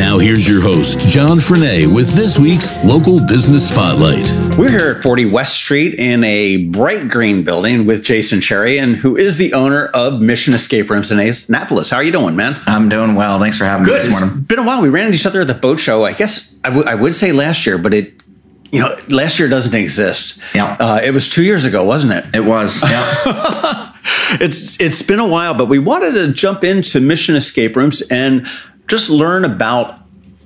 Now, here's your host, John Frenaye, with this week's Local Business Spotlight. We're here at 40 West Street in a bright green building with Jason Cherry, and who is the owner of Mission Escape Rooms in Annapolis. How are you doing, man? I'm doing well. Thanks for having Good. me this It's morning. been a while. We ran into each other at the boat show. I guess I would- would say last year, but it, you know, last year doesn't exist. Yeah. Uh, it was two years ago, wasn't it? It was. Yeah. It's it's been a while, but we wanted to jump into Mission Escape Rooms and just learn about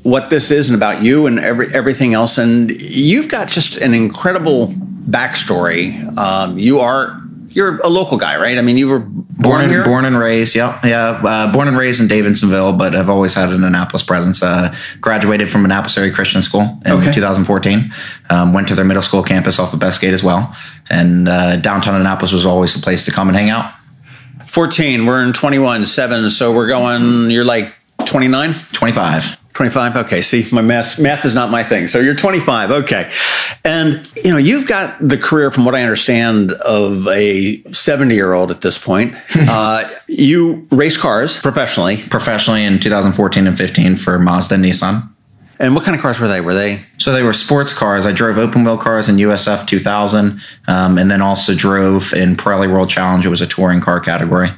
what this is and about you and every everything else. And you've got just an incredible backstory. Um, you are you're a local guy, right? I mean, you were born, born and here. born and raised. Yeah, yeah. Uh, born and raised in Davidsonville, but I've always had an Annapolis presence. Uh, graduated from Annapolis Area Christian School in Okay. 2014. Um, went to their middle school campus off of Bestgate as well. And uh, downtown Annapolis was always the place to come and hang out. 14. We're in 21, 7. So we're going, you're like 29? 25. 25 okay see my math math is not my thing so you're 25 okay and you know you've got the career from what i understand of a 70 year old at this point uh, you race cars professionally Professionally in 2014 and 15 for Mazda and Nissan. and what kind of cars were they were they So they were sports cars. I drove open wheel cars in USF 2000, um, and then also drove in Pirelli World Challenge. It was a touring car category.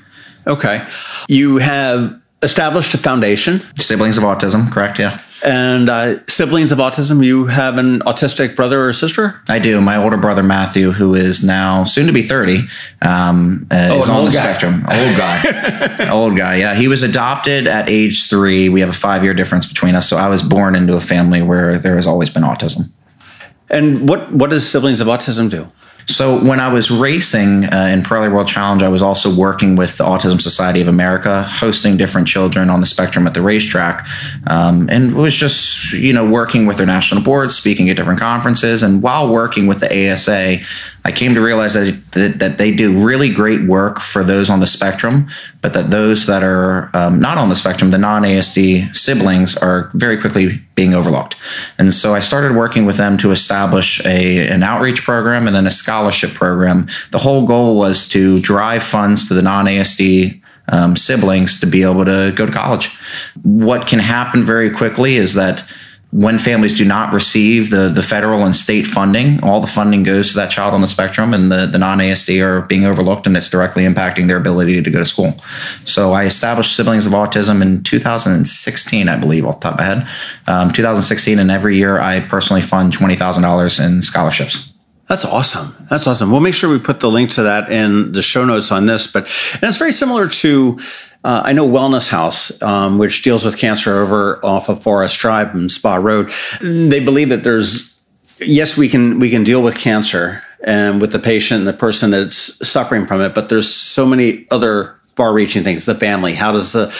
okay you have established a foundation Siblings of autism, correct? Yeah. and uh, siblings of autism you have an autistic brother or sister I do. My older brother Matthew, who is now soon to be thirty, um, uh, Oh, is an on old the guy. spectrum. Old guy, old guy. Yeah, he was adopted at age three. We have a five-year difference between us, so I was born into a family where there has always been autism. and what what does siblings of autism do So when I was racing uh, in Pirelli World Challenge, I was also working with the Autism Society of America, hosting different children on the spectrum at the racetrack, um, and was just you know working with their national boards, speaking at different conferences, and while working with the ASA, I came to realize that that, that they do really great work for those on the spectrum, but that those that are um, not on the spectrum, the non-ASD siblings, are very quickly being overlooked. And so I started working with them to establish a an outreach program and then a scholarship program. The whole goal was to drive funds to the non-ASD um, siblings to be able to go to college. What can happen very quickly is that when families do not receive the, the federal and state funding, all the funding goes to that child on the spectrum, and the, the non ASD are being overlooked, and it's directly impacting their ability to go to school. So I established Siblings of Autism in 2016, I believe, off the top of my head. Um, 2016, and every year I personally fund $20,000 in scholarships. That's awesome. That's awesome. We'll make sure we put the link to that in the show notes on this. But and it's very similar to uh, I know Wellness House, um, which deals with cancer over off of Forest Drive and Spa Road. They believe that there's yes, we can we can deal with cancer and with the patient and the person that's suffering from it, but there's so many other far-reaching things. The family. How does the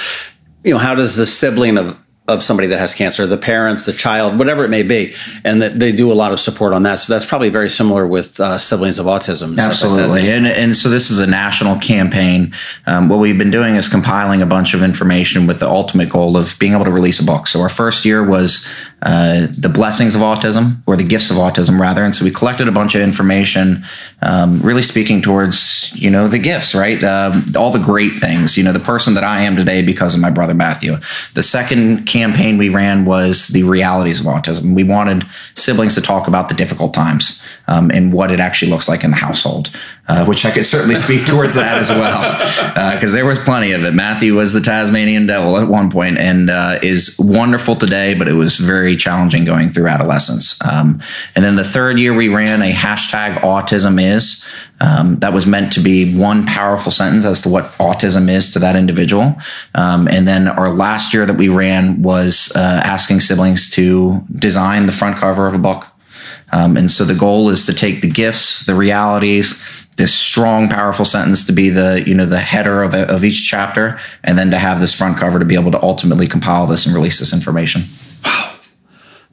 you know how does the sibling of of somebody that has cancer, the parents, the child, whatever it may be, and that they do a lot of support on that. So that's probably very similar with uh, siblings of autism. stuff like. Absolutely. And, and so this is a national campaign. Um, what we've been doing is compiling a bunch of information with the ultimate goal of being able to release a book. So our first year was uh, the blessings of autism, or the gifts of autism, rather. And so we collected a bunch of information, um, really speaking towards you know the gifts, right? Um, all the great things. You know, the person that I am today because of my brother Matthew. The second campaign we ran was the realities of autism. We wanted siblings to talk about the difficult times um, and what it actually looks like in the household, uh, which I could certainly speak towards that as well, because there was plenty of it. Matthew was the Tasmanian devil at one point and uh, is wonderful today, but it was very challenging going through adolescence. Um, and then the third year we ran a hashtag autism is. Um, that was meant to be one powerful sentence as to what autism is to that individual. Um, and then our last year that we ran was uh, asking siblings to design the front cover of a book. Um, and so the goal is to take the gifts, the realities, this strong, powerful sentence to be the you know the header of, of each chapter, and then to have this front cover to be able to ultimately compile this and release this information. Wow,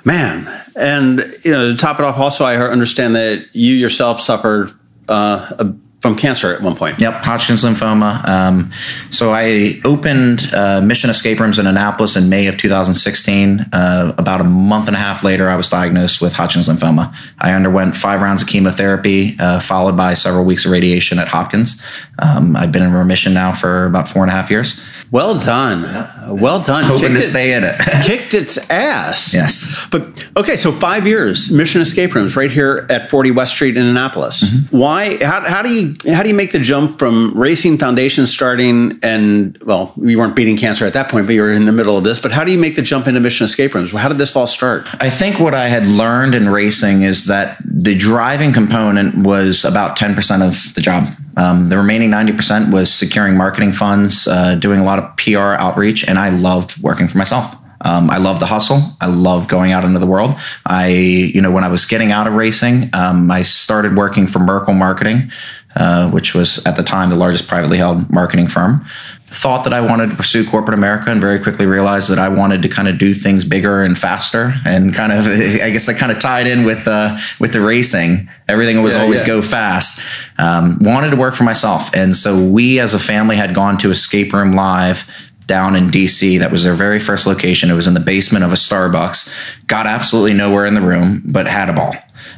man, and you know, to top it off, also I understand that you yourself suffered uh, a from cancer at one point. Yep, Hodgkin's lymphoma. Um, so I opened uh, Mission Escape Rooms in Annapolis in May of 2016. Uh, about a month and a half later, I was diagnosed with Hodgkin's lymphoma. I underwent five rounds of chemotherapy, uh, followed by several weeks of radiation at Hopkins. Um, I've been in remission now for about four and a half years. Well done. Yeah. Well done. Hoping kicked to stay in it. kicked its ass. Yes. But okay, so five years, Mission Escape Rooms right here at 40 West Street in Annapolis. Mm-hmm. Why? How, how do you how do you make the jump from racing foundation starting and well, you weren't beating cancer at that point, but you were in the middle of this. But how do you make the jump into Mission Escape Rooms? How did this all start? I think what I had learned in racing is that the driving component was about 10% of the job. Um, the remaining 90% was securing marketing funds, uh, doing a lot of PR outreach, and I loved working for myself. Um, I love the hustle. I love going out into the world. I, you know, when I was getting out of racing, um, I started working for Merkle Marketing, uh, which was at the time the largest privately held marketing firm thought that I wanted to pursue corporate America and very quickly realized that I wanted to kind of do things bigger and faster and kind of I guess I kind of tied in with uh, with the racing. Everything was yeah, always yeah. go fast. Um, wanted to work for myself, and so we as a family had gone to Escape Room Live down in DC. That was their very first location. It was in the basement of a Starbucks. Got absolutely nowhere in the room, but had a ball.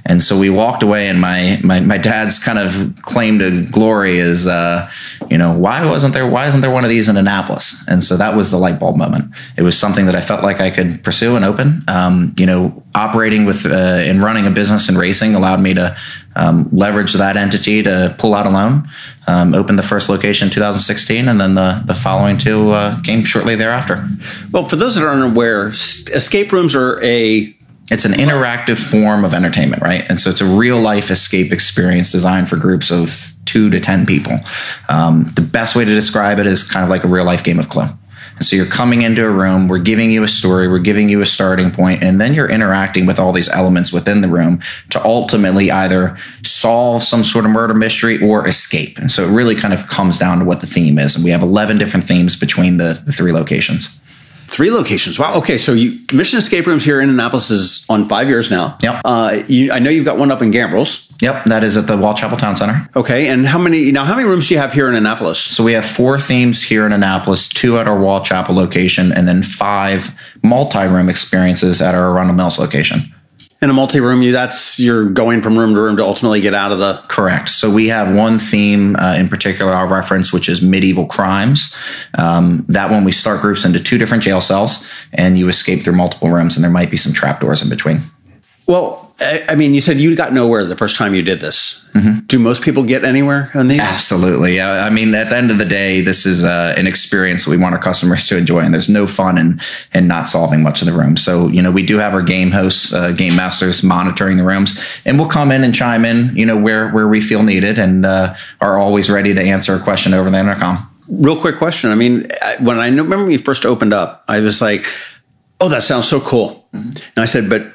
And so we walked away, and my my, my dad's kind of claim to glory is, uh, you know, why wasn't there why isn't there one of these in Annapolis? And so that was the light bulb moment. It was something that I felt like I could pursue and open. Um, you know, operating with uh, and running a business and racing allowed me to um, leverage that entity to pull out a loan. Um, the first location in 2016, and then the the following two uh, came shortly thereafter. Well, for those that aren't aware, escape rooms are a it's an interactive form of entertainment, right? And so it's a real life escape experience designed for groups of two to 10 people. Um, the best way to describe it is kind of like a real life game of Clue. And so you're coming into a room, we're giving you a story, we're giving you a starting point, and then you're interacting with all these elements within the room to ultimately either solve some sort of murder mystery or escape. And so it really kind of comes down to what the theme is. And we have 11 different themes between the, the three locations. Three locations. Wow. Okay. So you Mission Escape Rooms here in Annapolis is on five years now. Yep. Uh, you, I know you've got one up in Gambrills. Yep. That is at the Waugh Chapel Town Center. Okay. And how many now? How many rooms do you have here in Annapolis? So we have four themes here in Annapolis, two at our Waugh Chapel location, and then five multi-room experiences at our Arundel Mills location in a multi-room you that's you're going from room to room to ultimately get out of the correct. So we have one theme uh, in particular i'll reference which is medieval crimes. Um, that one we start groups into two different jail cells and you escape through multiple rooms and there might be some trapdoors in between. Well I mean, you said you got nowhere the first time you did this. Mm-hmm. Do most people get anywhere on these? Absolutely. I mean, at the end of the day, this is uh, an experience we want our customers to enjoy, and there's no fun in in not solving much of the room. So, you know, we do have our game hosts, uh, game masters monitoring the rooms, and we'll come in and chime in, you know, where where we feel needed, and uh, are always ready to answer a question over the intercom. Real quick question. I mean, when I remember when you first opened up, I was like, "Oh, that sounds so cool," mm-hmm. and I said, "But."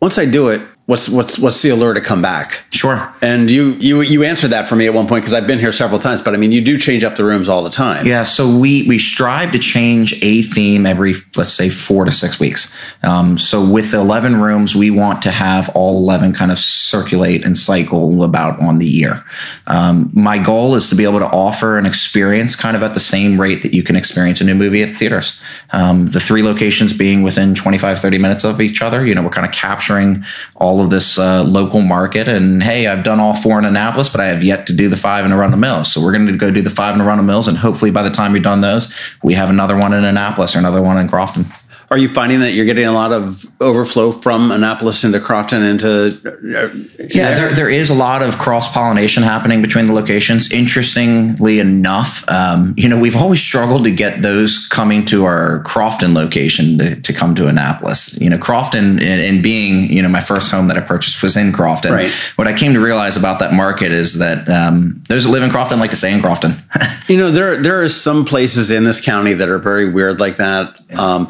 Once I do it, what's what's what's the allure to come back? Sure. And you you you answered that for me at one point because I've been here several times, but I mean you do change up the rooms all the time. Yeah. So we we strive to change a theme every let's say four to six weeks. Um, so with eleven rooms, we want to have all eleven kind of circulate and cycle about on the year. Um, my goal is to be able to offer an experience kind of at the same rate that you can experience a new movie at the theaters. Um, the three locations being within 25, 30 minutes of each other. You know, we're kind of capturing all all of this uh, local market. And hey, I've done all four in Annapolis, but I have yet to do the five in Arundel Mills. So we're going to go do the five in Arundel Mills, and hopefully by the time we've done those, we have another one in Annapolis or another one in Crofton. Are you finding that you're getting a lot of overflow from Annapolis into Crofton into? Uh, yeah, there, there is a lot of cross pollination happening between the locations. Interestingly enough, um, you know, we've always struggled to get those coming to our Crofton location to, to come to Annapolis. You know, Crofton, and being, you know, my first home that I purchased was in Crofton. Right. What I came to realize about that market is that um, those that live in Crofton like to stay in Crofton. you know, there there are some places in this county that are very weird like that. Um,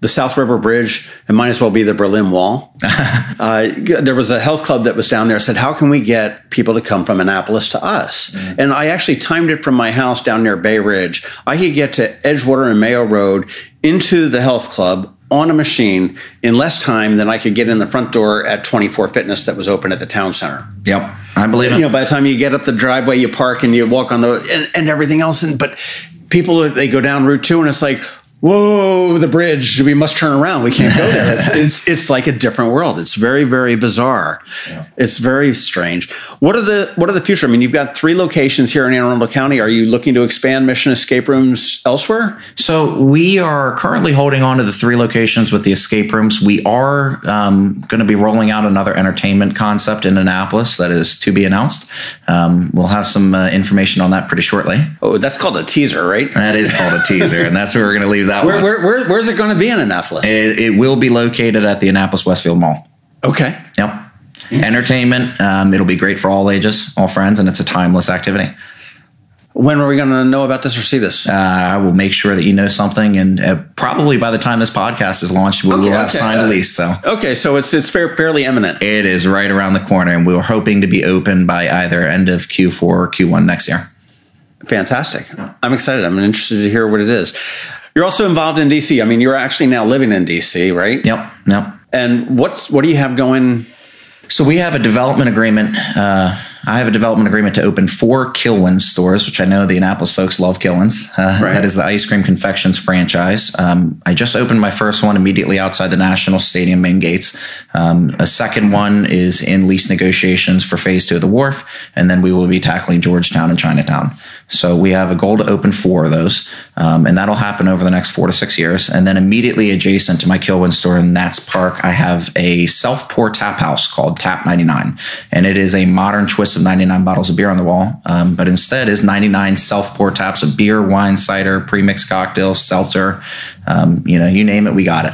the South River Bridge, it might as well be the Berlin Wall. uh, there was a health club that was down there said, How can we get people to come from Annapolis to us? Mm-hmm. And I actually timed it from my house down near Bay Ridge. I could get to Edgewater and Mayo Road into the health club on a machine in less time than I could get in the front door at 24 Fitness that was open at the town center. Yep, I believe it. You know, by the time you get up the driveway, you park and you walk on the and, and everything else. And but people they go down Route Two and it's like, whoa, the bridge. We must turn around. We can't go there. It's it's, it's like a different world. It's very very bizarre. Yeah. It's very strange. What are the what are the future? I mean, you've got three locations here in Anne Arundel County. Are you looking to expand Mission Escape Rooms elsewhere? So we are currently holding on to the three locations with the escape rooms. We are um, going to be rolling out another entertainment concept in Annapolis that is to be announced. Um, we'll have some uh, information on that pretty shortly. Oh, that's called a teaser, right? That is called a teaser, and that's where we're going to leave that where, where, where, where's it going to be in Annapolis? It, it, will be located at the Annapolis Westfield Mall. Okay. Yep. Mm-hmm. Entertainment. Um, it'll be great for all ages, all friends, and it's a timeless activity. When are we going to know about this or see this? Uh, I will make sure that you know something, and uh, probably by the time this podcast is launched, we okay, will have okay. signed a lease. So okay, so it's it's fair, fairly imminent. It is right around the corner, and we are hoping to be open by either end of Q4 or Q1 next year. Fantastic! I'm excited. I'm interested to hear what it is. You're also involved in DC. I mean, you're actually now living in DC, right? Yep. Yep. And what's what do you have going? So we have a development agreement. Uh, I have a development agreement to open four Kilwins stores, which I know the Annapolis folks love Kilwins. Uh, right. That is the ice cream confections franchise. Um, I just opened my first one immediately outside the National Stadium main gates. Um, a second one is in lease negotiations for phase two of the wharf, and then we will be tackling Georgetown and Chinatown. So we have a goal to open four of those, um, and that'll happen over the next four to six years. And then immediately adjacent to my Kilwin store in Nats Park, I have a self pour tap house called Tap 99, and it is a modern twist of 99 bottles of beer on the wall, um, but instead is 99 self pour taps of beer, wine, cider, premixed cocktails, seltzer. Um, you know, you name it, we got it.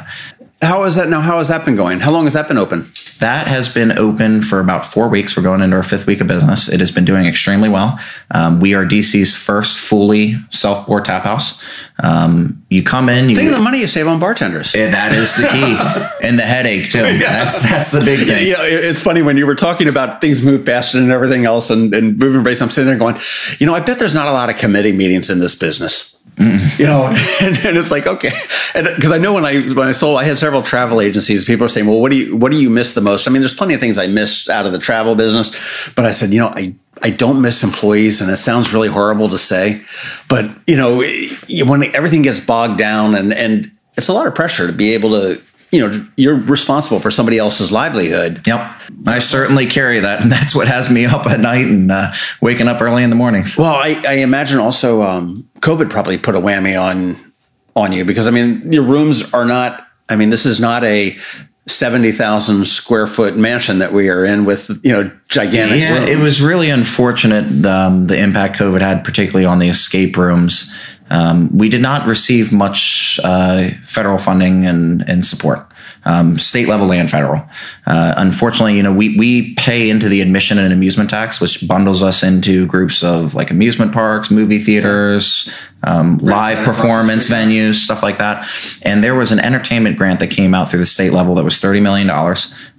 How is that now? How has that been going? How long has that been open? That has been open for about four weeks. We're going into our fifth week of business. It has been doing extremely well. Um, we are DC's first fully self pour tap house. Um, you come in. You, Think of the money you save on bartenders. that is the key, and the headache too. Yeah. That's that's the big thing. Yeah, it's funny when you were talking about things move faster and everything else, and, and moving rates. I'm sitting there going, you know, I bet there's not a lot of committee meetings in this business. Mm. You know, and, and, it's like okay, and because I know when I when I sold, I had several travel agencies. People are saying, "Well, what do you what do you miss the most?" I mean, there's plenty of things I miss out of the travel business, but I said, you know, I I don't miss employees, and it sounds really horrible to say, but you know, when everything gets bogged down, and and it's a lot of pressure to be able to you know you're responsible for somebody else's livelihood yep i certainly carry that and that's what has me up at night and uh, waking up early in the mornings well i, I imagine also um, covid probably put a whammy on on you because i mean your rooms are not i mean this is not a 70,000 square foot mansion that we are in with, you know, gigantic yeah, rooms. It was really unfortunate um, the impact COVID had, particularly on the escape rooms. Um, we did not receive much uh, federal funding and, and support, um, state level and federal. Uh, unfortunately, you know, we, we pay into the admission and amusement tax, which bundles us into groups of like amusement parks, movie theaters, um, live performance venues, stuff like that. And there was an entertainment grant that came out through the state level that was $30 million.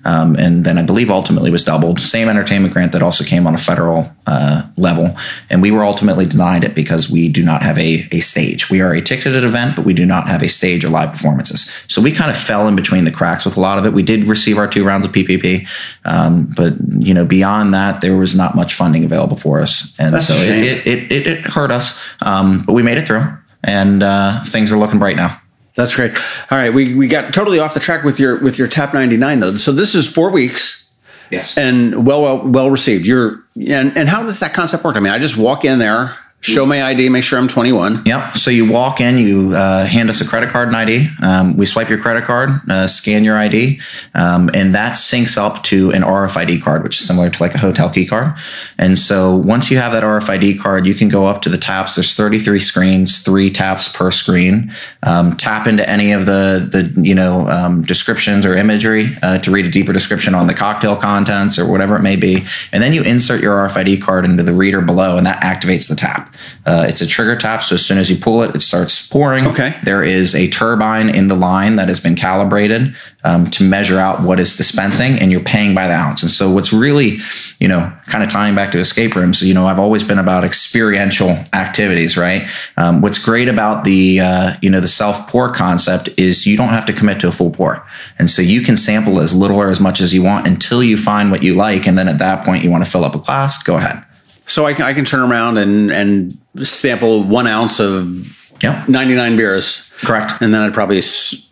Um, and then I believe ultimately was doubled. Same entertainment grant that also came on a federal uh, level. And we were ultimately denied it because we do not have a, a stage. We are a ticketed event, but we do not have a stage or live performances. So we kind of fell in between the cracks with a lot of it. We did receive our two rounds of PPP. Um, but, you know, beyond that, there was not much funding available for us. And That's so it, it, it, it, hurt us. Um, but we made it through and uh, things are looking bright now. That's great. All right, we, we got totally off the track with your with your Tap 99 though. So this is 4 weeks. Yes. And well well well received. You're and and how does that concept work? I mean, I just walk in there, show my ID, make sure I'm 21. Yeah. So you walk in, you uh, hand us a credit card and ID. Um, we swipe your credit card, uh, scan your ID, um, and that syncs up to an RFID card, which is similar to like a hotel key card. And so once you have that RFID card, you can go up to the taps. There's 33 screens, three taps per screen. Um, tap into any of the the you know um, descriptions or imagery uh, to read a deeper description on the cocktail contents or whatever it may be, and then you insert your RFID card into the reader below, and that activates the tap. Uh, it's a trigger tap, so as soon as you pull it, it starts pouring. Okay. There is a turbine in the line that has been calibrated um, to measure out what is dispensing, and you're paying by the ounce. And so, what's really, you know, kind of tying back to escape rooms, you know, I've always been about experiential activities, right? Um, what's great about the, uh, you know, the self pour concept is you don't have to commit to a full pour, and so you can sample as little or as much as you want until you find what you like, and then at that point, you want to fill up a glass, go ahead. So I can, I can turn around and, and sample one ounce of Yep. 99 beers. Correct. And then I'd probably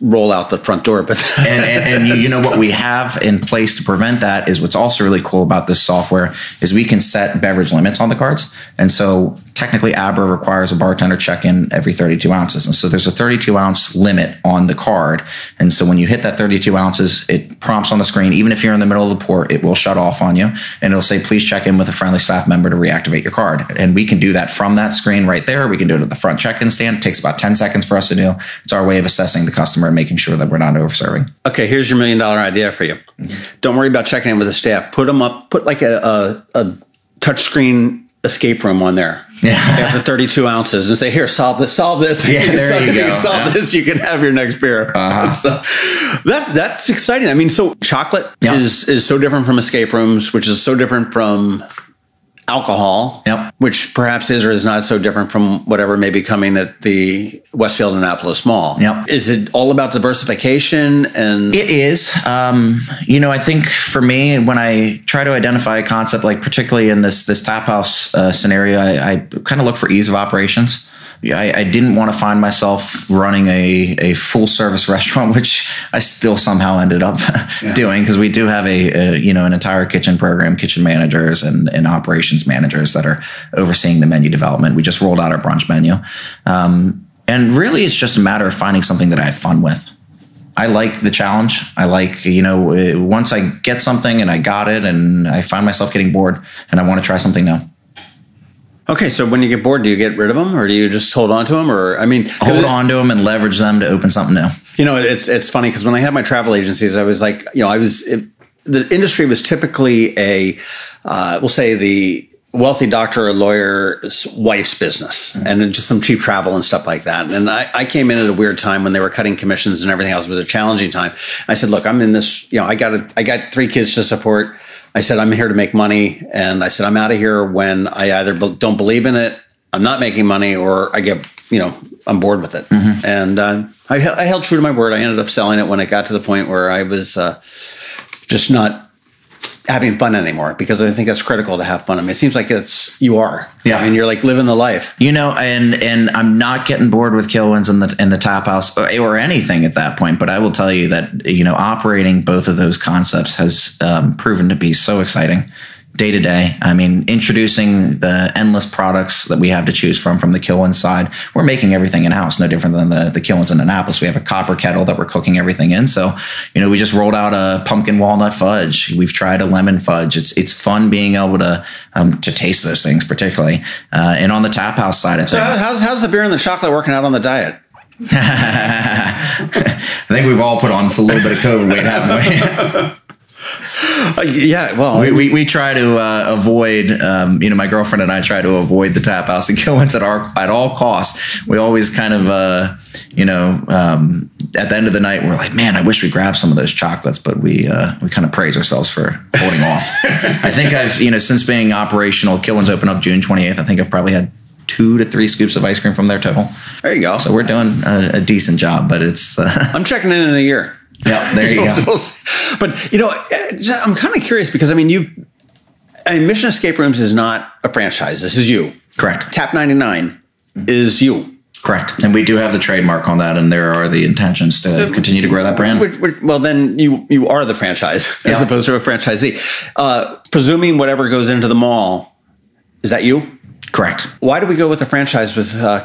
roll out the front door. But and, and, and you, you know what we have in place to prevent that is what's also really cool about this software is we can set beverage limits on the cards and so technically ABRA requires a bartender check in every 32 ounces. And so there's a 32 ounce limit on the card. And so when you hit that 32 ounces it prompts on the screen even if you're in the middle of the pour it will shut off on you. And it'll say please check in with a friendly staff member to reactivate your card. And we can do that from that screen right there. We can do it at the front check-in stand. It takes about 10 seconds for us to do. It's our way of assessing the customer and making sure that we're not over serving okay, here's your million dollar idea for you. Mm-hmm. Don't worry about checking in with the staff. Put them up, put like a, a, a touchscreen escape room on there. Yeah. After 32 ounces and say, here, solve this, solve this. Yeah, there solve, you go. solve Yeah. this, you can have your next beer. Uh-huh. So that's, that's exciting. I mean, so chocolate Yeah. is, is so different from escape rooms, which is so different from alcohol, Yep. which perhaps is or is not so different from whatever may be coming at the Westfield Annapolis Mall. Yep. Is it all about diversification and It is. Um, you know, I think for me, when I try to identify a concept, like particularly in this this tap house uh, scenario, I, I kind of look for ease of operations. Yeah, I, I didn't want to find myself running a, a full service restaurant, which I still somehow ended up doing because we do have a, a you know an entire kitchen program, kitchen managers and, and operations managers that are overseeing the menu development. We just rolled out our brunch menu, um, and really, it's just a matter of finding something that I have fun with. I like the challenge. I like, you know, uh, once I get something and I got it and I find myself getting bored and I want to try something new. Okay, so when you get bored, do you get rid of them, or do you just hold on to them, or I mean, Hold it- on to them and leverage them to open something new. You know, it's it's funny because when I had my travel agencies, I was like, you know, I was it, the industry was typically a, uh, we'll say the wealthy doctor or lawyer's wife's business, and then just some cheap travel and stuff like that. And I, I came in at a weird time when they were cutting commissions and everything else. It was a challenging time. I said, look, I'm in this. You know, I got a, I got three kids to support. I said, I'm here to make money, and I said, I'm out of here when I either don't believe in it, I'm not making money, or I get, you know, I'm bored with it. And uh, I, I held true to my word. I ended up selling it when it got to the point where I was uh, just not having fun anymore because I think that's critical to have fun. I mean, it seems like it's you are. Yeah. I mean, you're like living the life. You know, and and I'm not getting bored with Kilwins and the and the Tap House or, or anything at that point. But I will tell you that you know operating both of those concepts has um, proven to be so exciting day to day. I mean, introducing the endless products that we have to choose from from the Kilwins side. We're making everything in house, no different than the the Kilwins in Annapolis. We have a copper kettle that we're cooking everything in. So you know, we just rolled out a pumpkin walnut fudge. We've tried a lemon fudge. It's it's fun being able to um, to taste those things, particularly. Uh, and on the Tap House side of So things. how's how's the beer and the chocolate working out on the diet? I think we've all put on a little bit of COVID weight, haven't we? Uh, yeah, well, we, we, we try to uh, avoid, um, you know, my girlfriend and I try to avoid the tap house and Kilwins at our at all costs. We always kind of, uh, you know, um, at the end of the night, we're like, man, I wish we grabbed some of those chocolates, but we uh, we kind of praise ourselves for holding off. I think I've, you know, since being operational, Kilwins opened up June 28th. I think I've probably had two to three scoops of ice cream from their total. there you go. So we're doing a, a decent job, but it's, uh, I'm checking in in a year. Yeah, there you go. but you know, uh, I'm kind of curious because I mean, you, I mean, Mission Escape Rooms is not a franchise. This is you. Correct. Tap 99 is you. Correct. And we do have the trademark on that, and there are the intentions to continue to grow that brand. Which- which- Well, then you you are the franchise as opposed to a franchisee. Uh, presuming whatever goes into the mall, is that you? Correct. Why do we go with a franchise with uh?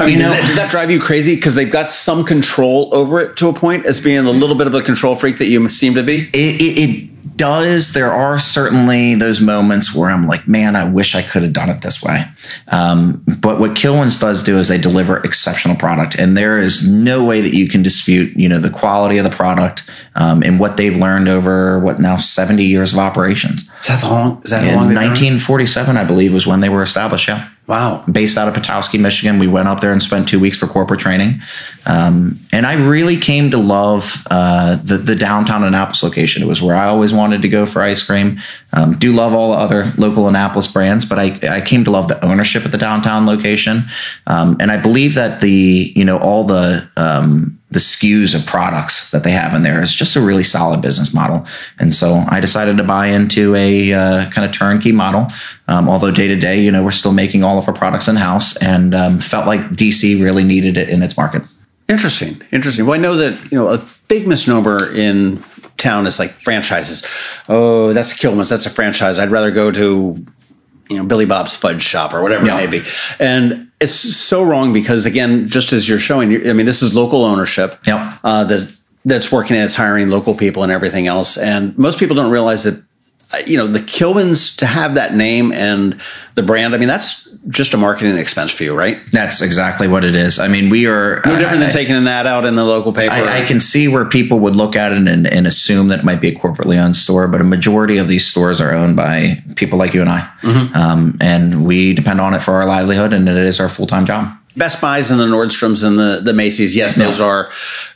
I mean, does, that, does that drive you crazy because they've got some control over it to a point as being a little bit of a control freak that you seem to be? It, it, it does. There are certainly those moments where I'm like, man, I wish I could have done it this way. Um, but what Kilwins does do is they deliver exceptional product, and there is no way that you can dispute, you know, the quality of the product um, and what they've learned over what now 70 years of operations. Is that long? Is that how In long? they've 1947, I believe, was when they were established. Yeah. Wow. Based out of Petoskey, Michigan. We went up there and spent two weeks for corporate training. Um, and I really came to love uh, the, the downtown Annapolis location. It was where I always wanted to go for ice cream. Um, do love all the other local Annapolis brands, but I, I came to love the ownership of the downtown location. Um, and I believe that the, you know, all the, um, the SKUs of products that they have in there is just a really solid business model. And so I decided to buy into a uh, kind of turnkey model. Um, although day to day, you know, we're still making all of our products in house and um, felt like DC really needed it in its market. Interesting. Interesting. Well, I know that, you know, a big misnomer in town is like franchises. Oh, that's Kilwins. That's a franchise. I'd rather go to you know Billy Bob's Fudge Shop or whatever yeah. it may be. And it's so wrong because again, just as you're showing, I mean, this is local ownership. Yeah. Uh, that that's working it's hiring local people and everything else. And most people don't realize that you know, the Kilwins to have that name and the brand, I mean, that's just a marketing expense for you, right? That's exactly what it is. I mean, we are no different I, than taking an ad out in the local paper. I, I, can see where people would look at it and, and, assume that it might be a corporately owned store, but a majority of these stores are owned by people like you and I. Mm-hmm. Um, and we depend on it for our livelihood, and it is our full time job. Best Buys and the Nordstroms and the, the Macy's, yes, those are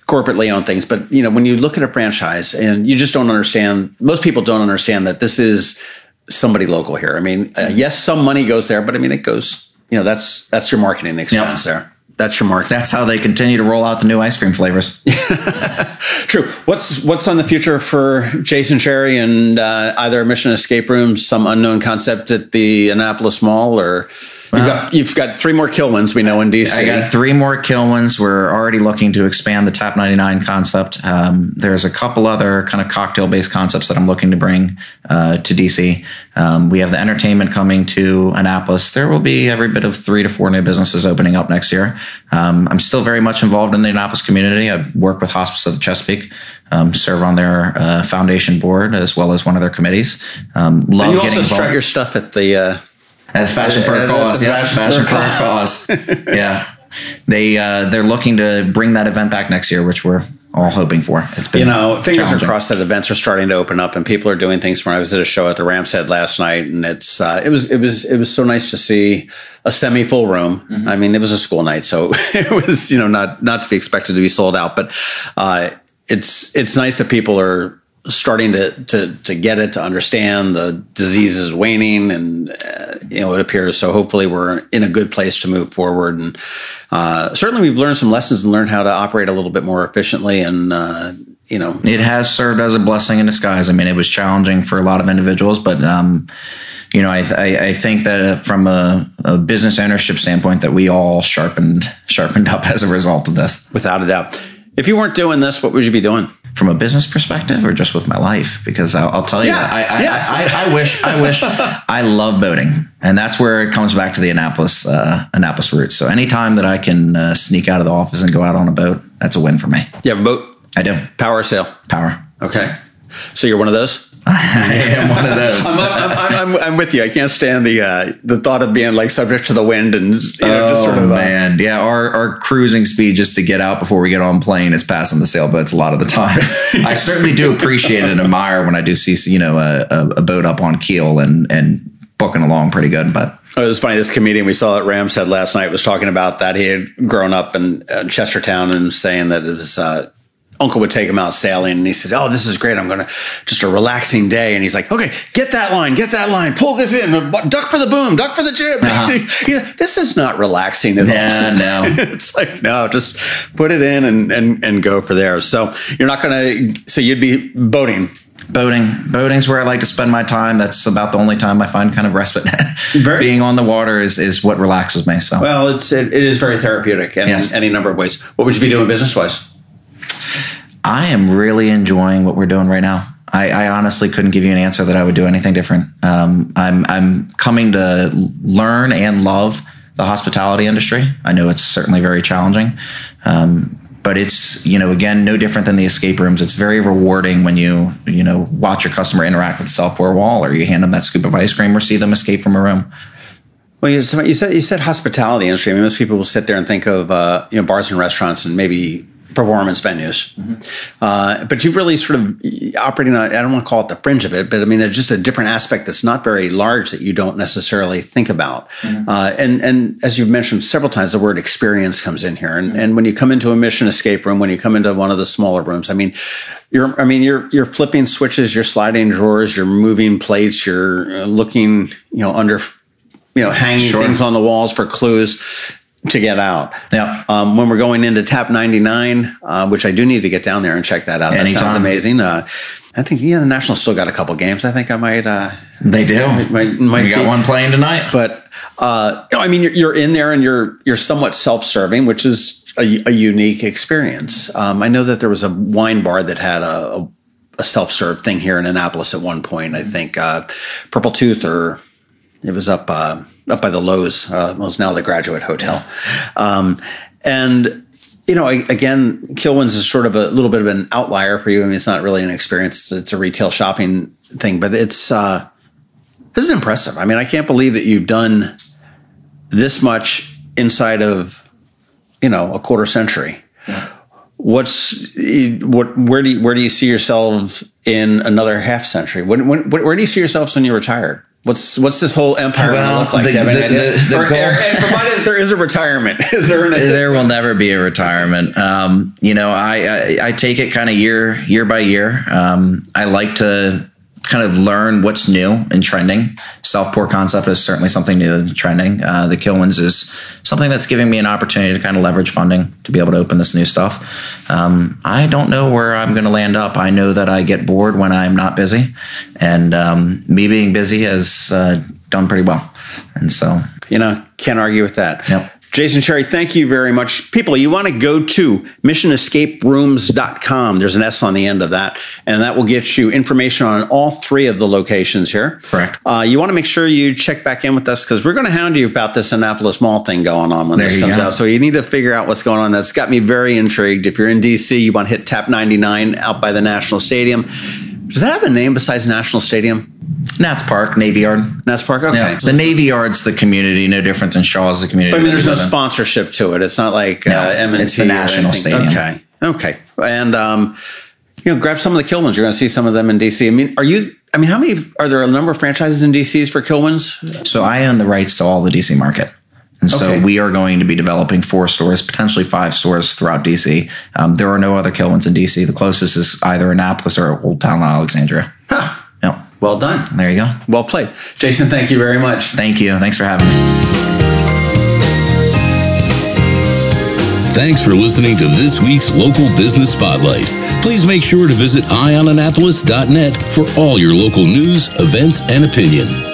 corporately owned things. But you know, when you look at a franchise and you just don't understand, most people don't understand that this is somebody local here. I mean, uh, yes, some money goes there, but I mean, it goes, you know, that's that's your marketing expense yep. there. That's your mark. That's how they continue to roll out the new ice cream flavors. True. What's what's on the future for Jason Cherry and uh, either Mission Escape Rooms, some unknown concept at the Annapolis Mall, or You've got, you've got three more Kilwins we know in DC. I got three more Kilwins. We're already looking to expand the Tap 99 concept. Um, there's a couple other kind of cocktail based concepts that I'm looking to bring uh, to DC. Um, we have the entertainment coming to Annapolis. There will be every bit of three to four new businesses opening up next year. Um, I'm still very much involved in the Annapolis community. I work with Hospice of the Chesapeake, um, serve on their uh, foundation board as well as one of their committees. Um, love and you also start your stuff at the. Uh as fashion for a cause. Yeah, fashion for a cause. Yeah. They uh, they're looking to bring that event back next year, which we're all hoping for. It's been you know fingers are crossed that events are starting to open up and people are doing things. When I was at a show at the Rams Head last night, and it's uh, it was it was it was so nice to see a semi full room. Mm-hmm. I mean, it was a school night, so it was you know not not to be expected to be sold out, but uh, it's it's nice that people are starting to, to, to get it, to understand the disease is waning, and uh, you know it appears. So hopefully we're in a good place to move forward. And uh, certainly we've learned some lessons and learned how to operate a little bit more efficiently. And uh, you know, it has served as a blessing in disguise. I mean, it was challenging for a lot of individuals, but. Um, you know, I, I, I, think that from a, a, business ownership standpoint, that we all sharpened sharpened up as a result of this. Without a doubt. If you weren't doing this, what would you be doing? From a business perspective or just with my life? Because I'll, I'll tell you, yeah, I, I, yes. I, I, wish, I wish, I love boating, and that's where it comes back to the Annapolis, uh, Annapolis roots. So anytime that I can uh, sneak out of the office and go out on a boat, that's a win for me. You have a boat? I do. Power sail? Power. Okay. So you're one of those? I am one of those. I'm, I'm, I'm, I'm, with you. I can't stand the uh, the thought of being like subject to the wind and you know, oh, just sort of. Uh, man, yeah. Our our cruising speed just to get out before we get on plane is passing the sailboats a lot of the times. I certainly do appreciate and admire when I do see you know a, a boat up on keel and and booking along pretty good, but. Oh, it was funny. This comedian we saw at Rams Head last night was talking about that. He had grown up in uh, Chestertown and saying that it was uh, uncle would take him out sailing and he said, Oh, this is great. I'm going to just a relaxing day. And he's like, Okay, get that line, get that line, pull this in, duck for the boom, duck for the jib. Uh-huh. this is not relaxing at yeah, all. no. it's like, no, just put it in and, and, and go for there. So you're not going to, so you'd be boating. Boating. Boating's where I like to spend my time. That's about the only time I find kind of respite. Being on the water is, is what relaxes me. So well, it's it, it is very therapeutic in yes. any number of ways. What would you be doing business wise? I am really enjoying what we're doing right now. I, I, honestly couldn't give you an answer that I would do anything different. Um, I'm I'm coming to learn and love the hospitality industry. I know it's certainly very challenging, um, but it's you know again no different than the escape rooms. It's very rewarding when you you know watch your customer interact with the pour wall, or you hand them that scoop of ice cream, or see them escape from a room. Well, you said you said, you said hospitality industry. I mean, most people will sit there and think of uh, you know bars and restaurants and maybe performance venues. Uh, but you've really sort of operating on, I don't want to call it the fringe of it, but I mean, there's just a different aspect that's not very large that you don't necessarily think about. Uh, and, and as you've mentioned several times, the word experience comes in here. And, and when you come into a mission escape room, when you come into one of the smaller rooms, I mean, you're, I mean, you're, you're flipping switches, you're sliding drawers, you're moving plates, you're uh, looking, you know, under, you know, hanging Sure. things on the walls for clues to get out. Yeah. Um, when we're going into Tap 99, uh, which I do need to get down there and check that out. That sounds amazing. Uh, I think, yeah, the Nationals still got a couple games. I think I might, uh, They do. might, might we got be- one playing tonight. but uh, I mean, you're, you're in there and you're you're somewhat self-serving, which is a, a unique experience. Um, I know that there was a wine bar that had a, a, a self-serve thing here in Annapolis at one point. I think uh, Purple Tooth or it was up uh, up by the Lowe's. Uh, now the Graduate Hotel, um, and you know, again, Kilwins is sort of a little bit of an outlier for you. I mean, it's not really an experience; it's a retail shopping thing, but it's. Uh, this is impressive. I mean, I can't believe that you've done this much inside of, you know, a quarter century. What's what? Where do you, where do you see yourself in another half century? When, when, where do you see yourselves when you're retired? What's what's this whole empire going to look like? the- Do you have any the- the- Or- and provided that there is a retirement, is there? An, there will never be a retirement. Um, you know, I, I I take it kind of year year by year. Um, I like to kind of learn what's new and trending. Self pour concept is certainly something new and trending. Uh, the Kilwins is something that's giving me an opportunity to kind of leverage funding to be able to open this new stuff. Um, I don't know where I'm going to land up. I know that I get bored when I'm not busy, and um, me being busy has uh, done pretty well. And so, You know, can't argue with that. Yep. Jason Cherry, thank you very much. People, you want to go to missionescaperooms.com. There's an S on the end of that, and that will get you information on all three of the locations here. Correct. Uh, you want to make sure you check back in with us because we're going to hound you about this Annapolis Mall thing going on when There this comes out. So you need to figure out what's going on. That's got me very intrigued. If you're in DC, you want to hit Tap 99 out by the National Stadium. Does that have a name besides National Stadium? Nats Park, Navy Yard. Nats Park? Okay. Yeah. The Navy Yard's the community, no different than Shaw's the community. But I mean, there's no sponsorship to it. It's not like No, uh, M&T it's the National. Stadium. Okay, okay, and um, you know, grab some of the Kilwins. You're going to see some of them in DC. I mean, are you? I mean, how many are there? A number of franchises in DCs for Kilwins? So I own the rights to all the DC market. And so Okay. we are going to be developing four stores, potentially five stores throughout DC. Um, there are no other Kilwins in DC. The closest is either Annapolis or Old Town Alexandria. Huh. Yep. Well done. There you go. Well played, Jason. Thank you very much. Thank you. Thanks for having me. Thanks for listening to this week's Local Business Spotlight. Please make sure to visit eyeonannapolis.net for all your local news, events, and opinion.